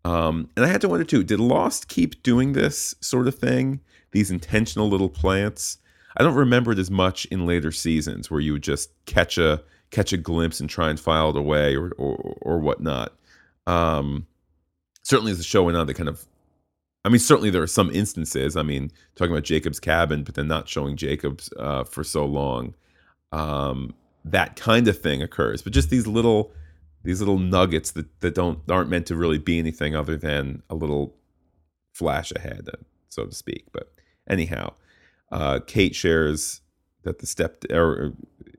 Um, and I had to wonder too: Did Lost keep doing this sort of thing? These intentional little plants. I don't remember it as much in later seasons where you would just catch a catch a glimpse and try and file it away or or, or whatnot. Um, certainly, as the show went on, they kind of. I mean, certainly there are some instances. I mean, talking about Jacob's cabin, but then not showing Jacob's uh, for so long. Um, that kind of thing occurs, but just these little these little nuggets that, that don't aren't meant to really be anything other than a little flash ahead, uh, so to speak. But anyhow, uh, Kate shares that the step or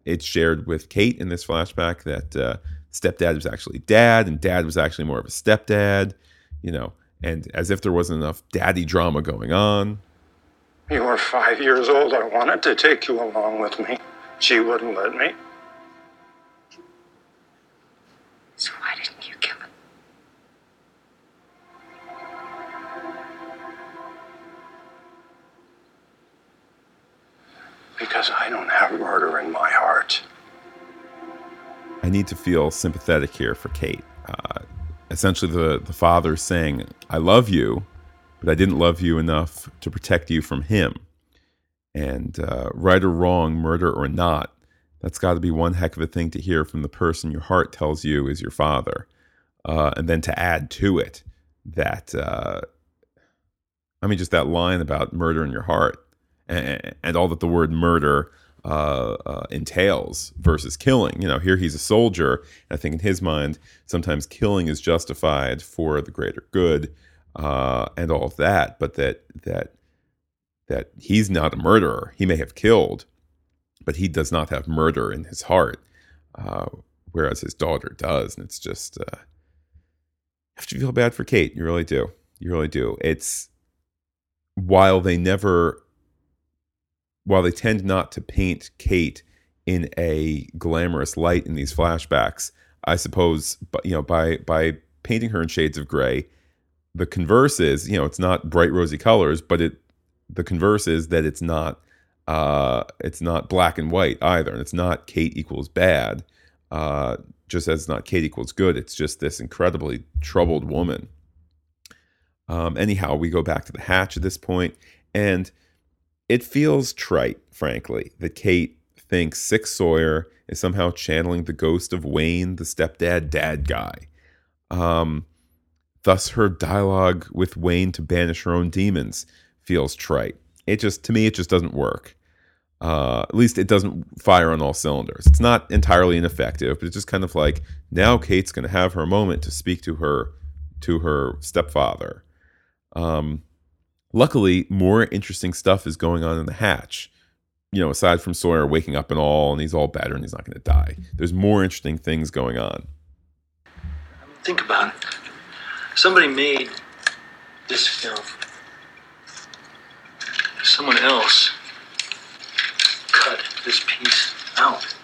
it's shared with Kate in this flashback that uh, stepdad was actually dad and dad was actually more of a stepdad, you know, and as if there wasn't enough daddy drama going on. You were five years old. I wanted to take you along with me. She wouldn't let me. Because I don't have murder in my heart. I need to feel sympathetic here for Kate. Uh, essentially, the, the father saying, I love you, but I didn't love you enough to protect you from him. And uh, right or wrong, murder or not, that's got to be one heck of a thing to hear from the person your heart tells you is your father. Uh, and then to add to it that, uh, I mean, just that line about murder in your heart and, all that the word murder uh, uh, entails versus killing. You know, here he's a soldier. I think in his mind, sometimes killing is justified for the greater good uh, and all of that, but that that that he's not a murderer. He may have killed, but he does not have murder in his heart, uh, whereas his daughter does. And it's just uh, you have to feel bad for Kate. You really do. You really do. It's while they never while they tend not to paint Kate in a glamorous light in these flashbacks, I suppose, you know, by by painting her in shades of gray, the converse is, you know, it's not bright rosy colors, but it the converse is that it's not uh it's not black and white either, and it's not Kate equals bad. Uh, just as not Kate equals good, it's just this incredibly troubled woman. Um, anyhow, we go back to the hatch at this point, and it feels trite, frankly, that Kate thinks Sick Sawyer is somehow channeling the ghost of Wayne, the stepdad dad guy. Um, thus, her dialogue with Wayne to banish her own demons feels trite. It just, to me, it just doesn't work. Uh, at least it doesn't fire on all cylinders. It's not entirely ineffective, but it's just kind of like now Kate's going to have her moment to speak to her to her stepfather. Um, luckily, more interesting stuff is going on in the hatch. You know, aside from Sawyer waking up and all, and he's all better and he's not going to die. There's more interesting things going on. Think about it. Somebody made this film. Someone else cut this piece out.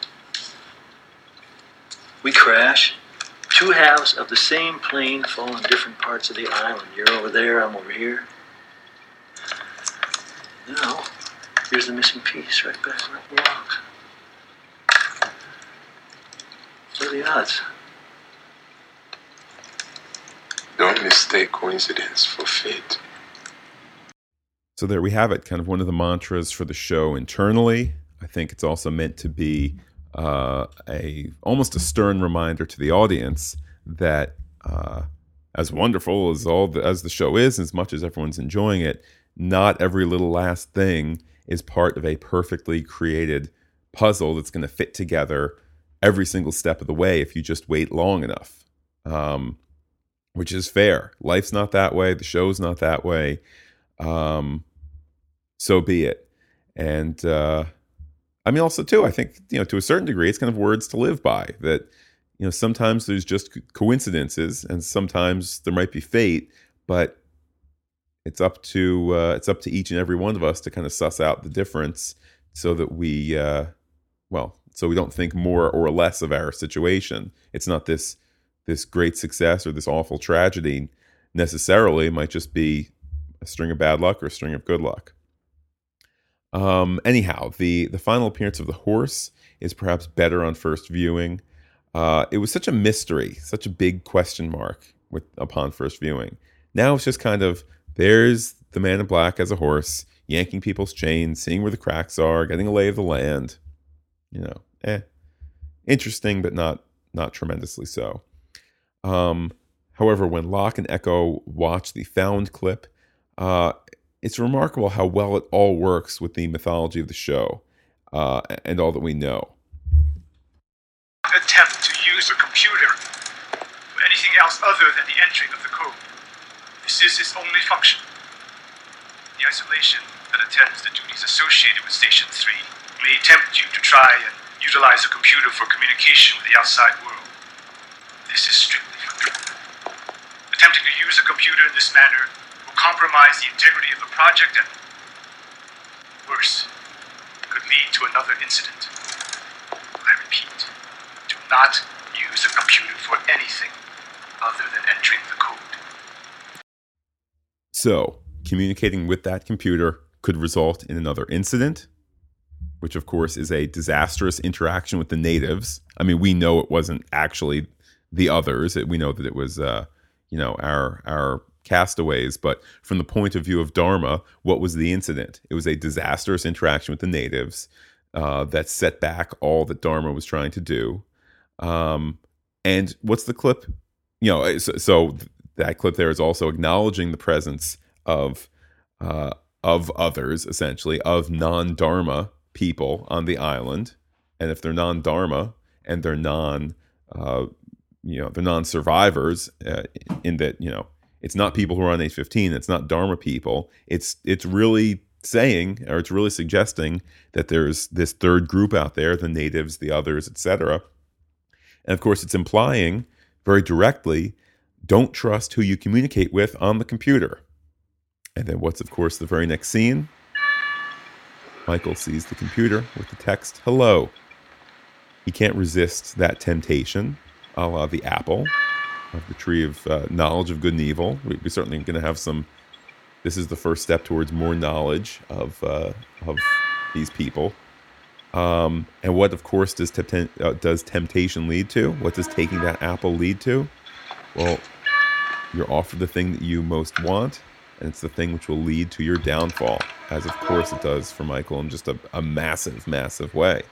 We crash. Two halves of the same plane fall in different parts of the island. You're over there, I'm over here. Now, here's the missing piece right back where it belongs. What are the odds? Don't mistake coincidence for fate. So there we have it, kind of one of the mantras for the show internally. I think it's also meant to be uh, a almost a stern reminder to the audience that uh, as wonderful as all the, as the show is, as much as everyone's enjoying it, not every little last thing is part of a perfectly created puzzle that's going to fit together every single step of the way if you just wait long enough. Um, which is fair. Life's not that way. The show's not that way. Um, so be it. And uh, I mean, also too, I think you know to a certain degree, it's kind of words to live by. That you know sometimes there's just coincidences, and sometimes there might be fate, but it's up to uh, it's up to each and every one of us to kind of suss out the difference, so that we, uh, well, so we don't think more or less of our situation. It's not this this great success or this awful tragedy necessarily it might just be a string of bad luck or a string of good luck. Um, anyhow, the the final appearance of the horse is perhaps better on first viewing. Uh, it was such a mystery, such a big question mark with upon first viewing. Now it's just kind of there's the man in black as a horse, yanking people's chains, seeing where the cracks are, getting a lay of the land. You know, eh, interesting, but not not tremendously so. Um, however, when Locke and Eko watch the found clip, uh, it's remarkable how well it all works with the mythology of the show uh, and all that we know. Attempt to use a computer for anything else other than the entry of the code. This is its only function. The isolation that attends the duties associated with Station 3 may tempt you to try and utilize a computer for communication with the outside world. This is strictly forbidden. Attempting to use a computer in this manner will compromise the integrity of the project and, worse, could lead to another incident. I repeat, do not use a computer for anything other than entering the code. So, communicating with that computer could result in another incident, which of course is a disastrous interaction with the natives. I mean, we know it wasn't actually the others. We know that it was, uh, you know, our our castaways. But from the point of view of Dharma, what was the incident? It was a disastrous interaction with the natives uh, that set back all that Dharma was trying to do. Um, and what's the clip? You know, so, so, that clip there is also acknowledging the presence of uh, of others, essentially of non Dharma people on the island. And if they're non Dharma and they're non uh, you know, they're non-survivors uh, in that, you know, it's not people who are on age 15 it's not Dharma people. It's it's really saying or it's really suggesting that there's this third group out there, the natives, the others, etc. And of course, it's implying very directly don't trust who you communicate with on the computer. And then what's of course the very next scene? Michael sees the computer with the text hello. He can't resist that temptation a la the apple of the tree of uh, knowledge of good and evil. We, are certainly going to have some. This is the first step towards more knowledge of uh, of these people. Um, and what, of course, does, uh, does temptation lead to? What does taking that apple lead to? Well, you're offered the thing that you most want, and it's the thing which will lead to your downfall, as of course it does for Michael in just a, a massive, massive way.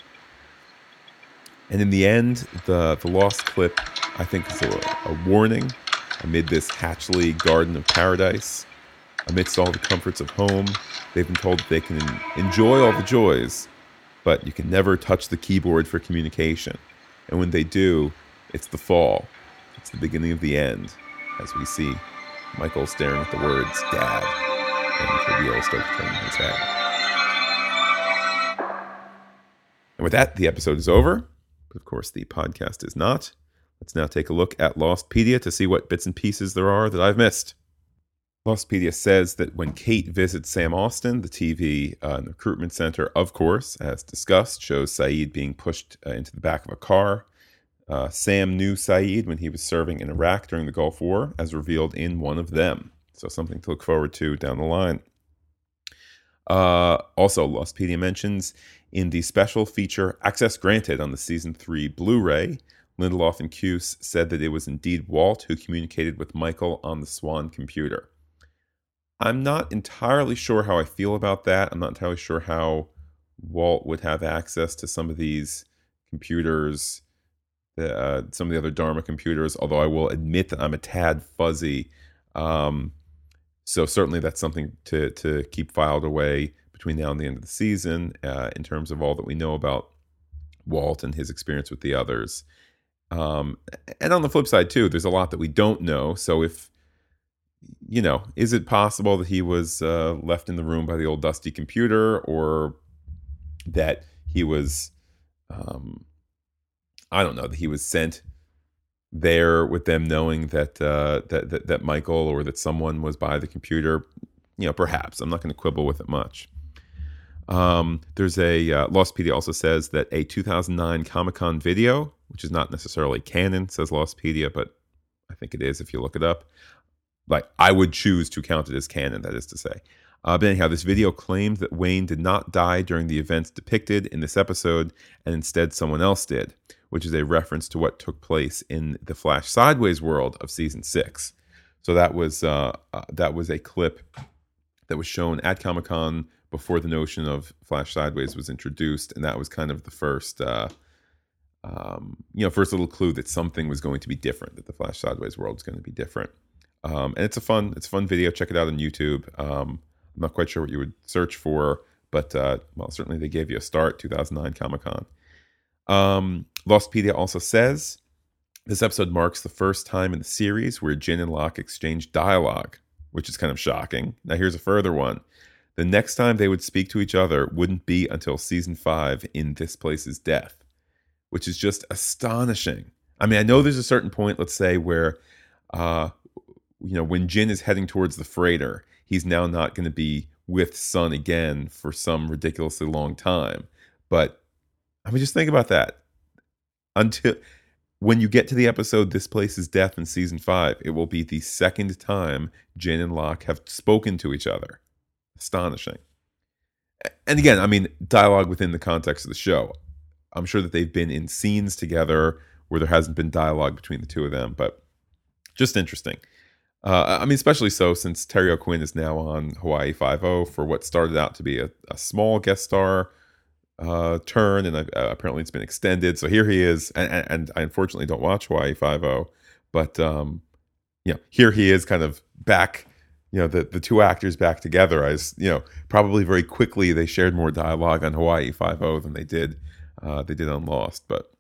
And in the end, the, the lost clip, I think, is a, a warning amid this Hatchley garden of paradise. Amidst all the comforts of home, they've been told that they can enjoy all the joys, but you can never touch the keyboard for communication. And when they do, it's the fall. It's the beginning of the end, as we see Michael staring at the words Dad, and the wheels start to turn in his head. And with that, the episode is over. But of course, the podcast is not. Let's now take a look at Lostpedia to see what bits and pieces there are that I've missed. Lostpedia says that when Kate visits Sam Austin, the TV uh, and recruitment center, of course, as discussed, shows Sayid being pushed uh, into the back of a car. Uh, Sam knew Sayid when he was serving in Iraq during the Gulf War, as revealed in one of them. So, something to look forward to down the line. Uh, also, Lostpedia mentions in the special feature Access Granted on the Season 3 Blu ray, Lindelof and Cuse said that it was indeed Walt who communicated with Michael on the Swan computer. I'm not entirely sure how I feel about that. I'm not entirely sure how Walt would have access to some of these computers, uh, some of the other Dharma computers, although I will admit that I'm a tad fuzzy. Um, so certainly that's something to, to keep filed away between now and the end of the season uh, in terms of all that we know about Walt and his experience with the others. Um, and on the flip side, too, there's a lot that we don't know. So if you know, is it possible that he was uh, left in the room by the old dusty computer, or that he was, um, I don't know, that he was sent there with them, knowing that, uh, that that that Michael or that someone was by the computer? You know, perhaps I'm not going to quibble with it much. Um, there's a uh, Lostpedia also says that a 2009 Comic Con video, which is not necessarily canon, says Lostpedia, but I think it is if you look it up like I would choose to count it as canon, that is to say. Uh, but anyhow, this video claimed that Wayne did not die during the events depicted in this episode, and instead someone else did, which is a reference to what took place in the Flash Sideways world of season six. So that was uh, uh, that was a clip that was shown at Comic Con before the notion of Flash Sideways was introduced, and that was kind of the first. Uh, um, you know, first little clue that something was going to be different, that the Flash Sideways world was going to be different. Um, and it's a fun, it's a fun video. Check it out on YouTube. Um, I'm not quite sure what you would search for, but uh, well, certainly they gave you a start. 2009 Comic Con. Lostpedia also says this episode marks the first time in the series where Jin and Locke exchange dialogue, which is kind of shocking. Now here's a further one. The next time they would speak to each other wouldn't be until season five in This Place's Death, which is just astonishing. I mean, I know there's a certain point, let's say, where uh, you know, when Jin is heading towards the freighter, he's now not going to be with Sun again for some ridiculously long time. But I mean, just think about that. Until when you get to the episode "This Place is Death" in season five, it will be the second time Jin and Locke have spoken to each other. Astonishing. And again, I mean, dialogue within the context of the show. I'm sure that they've been in scenes together where there hasn't been dialogue between the two of them, but just interesting. Uh, I mean, especially so since Terry O'Quinn is now on Hawaii Five O for what started out to be a, a small guest star uh, turn, and uh, apparently it's been extended. So here he is, and, and, and I unfortunately don't watch Hawaii Five O, but um, you know, here he is, kind of back. You know, the the two actors back together. As you know, probably very quickly they shared more dialogue on Hawaii Five O than they did uh, they did on Lost. But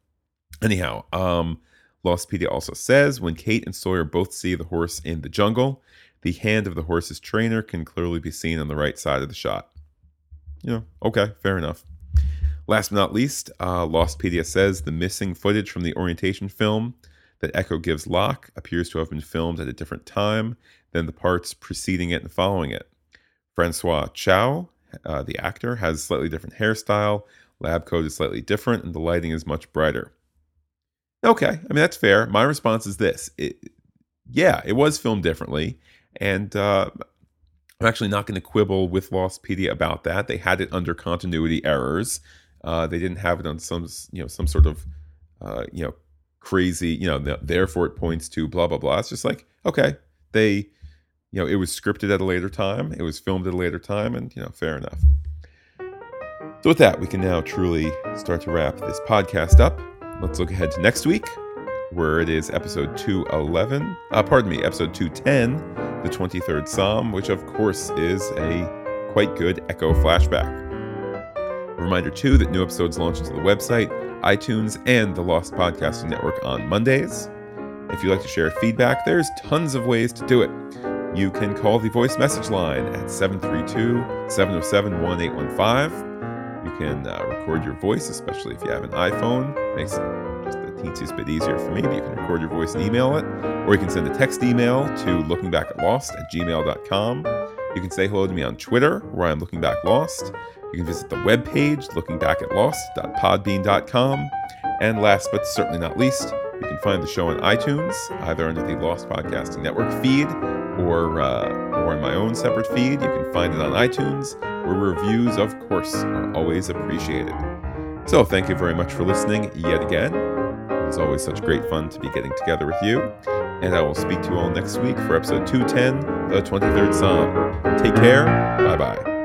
anyhow, um, Lostpedia also says when Kate and Sawyer both see the horse in the jungle, the hand of the horse's trainer can clearly be seen on the right side of the shot. You know, okay, fair enough. Last but not least, uh, Lostpedia says the missing footage from the orientation film that Eko gives Locke appears to have been filmed at a different time than the parts preceding it and following it. Francois Chau, uh, the actor, has slightly different hairstyle, lab coat is slightly different, and the lighting is much brighter. Okay, I mean that's fair. My response is this: it, yeah, it was filmed differently, and uh, I'm actually not going to quibble with Lostpedia about that. They had it under continuity errors. Uh, they didn't have it on some you know some sort of uh, you know crazy you know the, therefore it points to blah blah blah. It's just like okay, they you know it was scripted at a later time, it was filmed at a later time, and you know fair enough. So with that, we can now truly start to wrap this podcast up. Let's look ahead to next week, where it is episode 211. Uh, pardon me, episode 210, the 23rd Psalm, which of course is a quite good Eko flashback. A reminder too that new episodes launch into the website, iTunes, and the Lost Podcasting Network on Mondays. If you'd like to share feedback, there's tons of ways to do it. You can call the voice message line at 732 707 1815 you can uh, record your voice, especially if you have an iPhone. Makes it just the teeniest bit easier for me, but you can record your voice and email it. Or you can send a text email to lookingbackatlost at gmail.com. You can say hello to me on Twitter, where I'm Looking Back Lost. You can visit the webpage, lookingbackatlost.podbean.com. And last but certainly not least, you can find the show on iTunes, either under the Lost Podcasting Network feed or, uh, or on my own separate feed. You can find it on iTunes, where reviews, of course, are always appreciated. So thank you very much for listening yet again. It's always such great fun to be getting together with you. And I will speak to you all next week for episode 210, the 23rd Psalm. Take care. Bye bye.